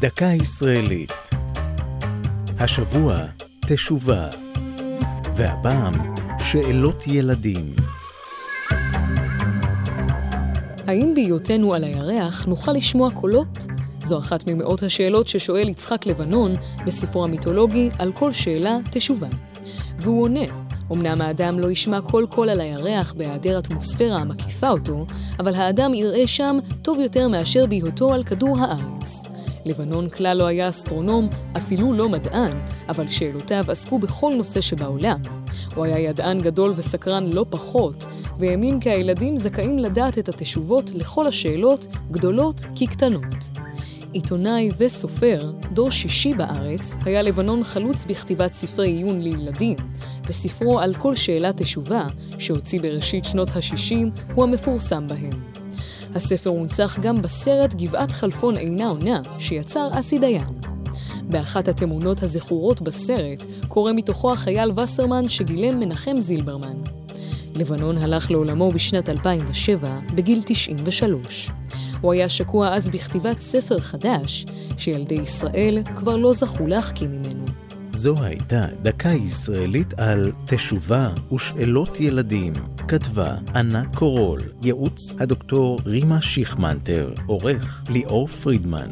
דקה ישראלית. השבוע תשובה. והפעם שאלות ילדים. האם בהיותנו על הירח נוכל לשמוע קולות? זו אחת ממאות השאלות ששואל יצחק לבנון בספרו המיתולוגי על כל שאלה תשובה. והוא עונה, אמנם האדם לא ישמע כל קול על הירח בהיעדר אטמוספירה המקיפה אותו, אבל האדם יראה שם טוב יותר מאשר בהיותו על כדור הארץ. לבנון כלל לא היה אסטרונום, אפילו לא מדען, אבל שאלותיו עסקו בכל נושא שבעולם. הוא היה ידען גדול וסקרן לא פחות, והאמין כי הילדים זכאים לדעת את התשובות לכל השאלות, גדולות כקטנות. עיתונאי וסופר, דור שישי בארץ, היה לבנון חלוץ בכתיבת ספרי עיון לילדים, וספרו על כל שאלה תשובה, שהוציא בראשית שנות ה-60, הוא המפורסם בהם. הספר הונצח גם בסרט גבעת חלפון אינה עונה, שיצר אסי דיין. באחת התמונות הזכורות בסרט קורא מתוכו החייל וסרמן שגילם מנחם זילברמן. לבנון הלך לעולמו בשנת 2007, בגיל 93. הוא היה שקוע אז בכתיבת ספר חדש, שילדי ישראל כבר לא זכו להחכים ממנו. זו הייתה דקה ישראלית על תשובה ושאלות ילדים. כתבה ענת קורול, ייעוץ הדוקטור רימה שיכמנטר, עורך ליאור פרידמן.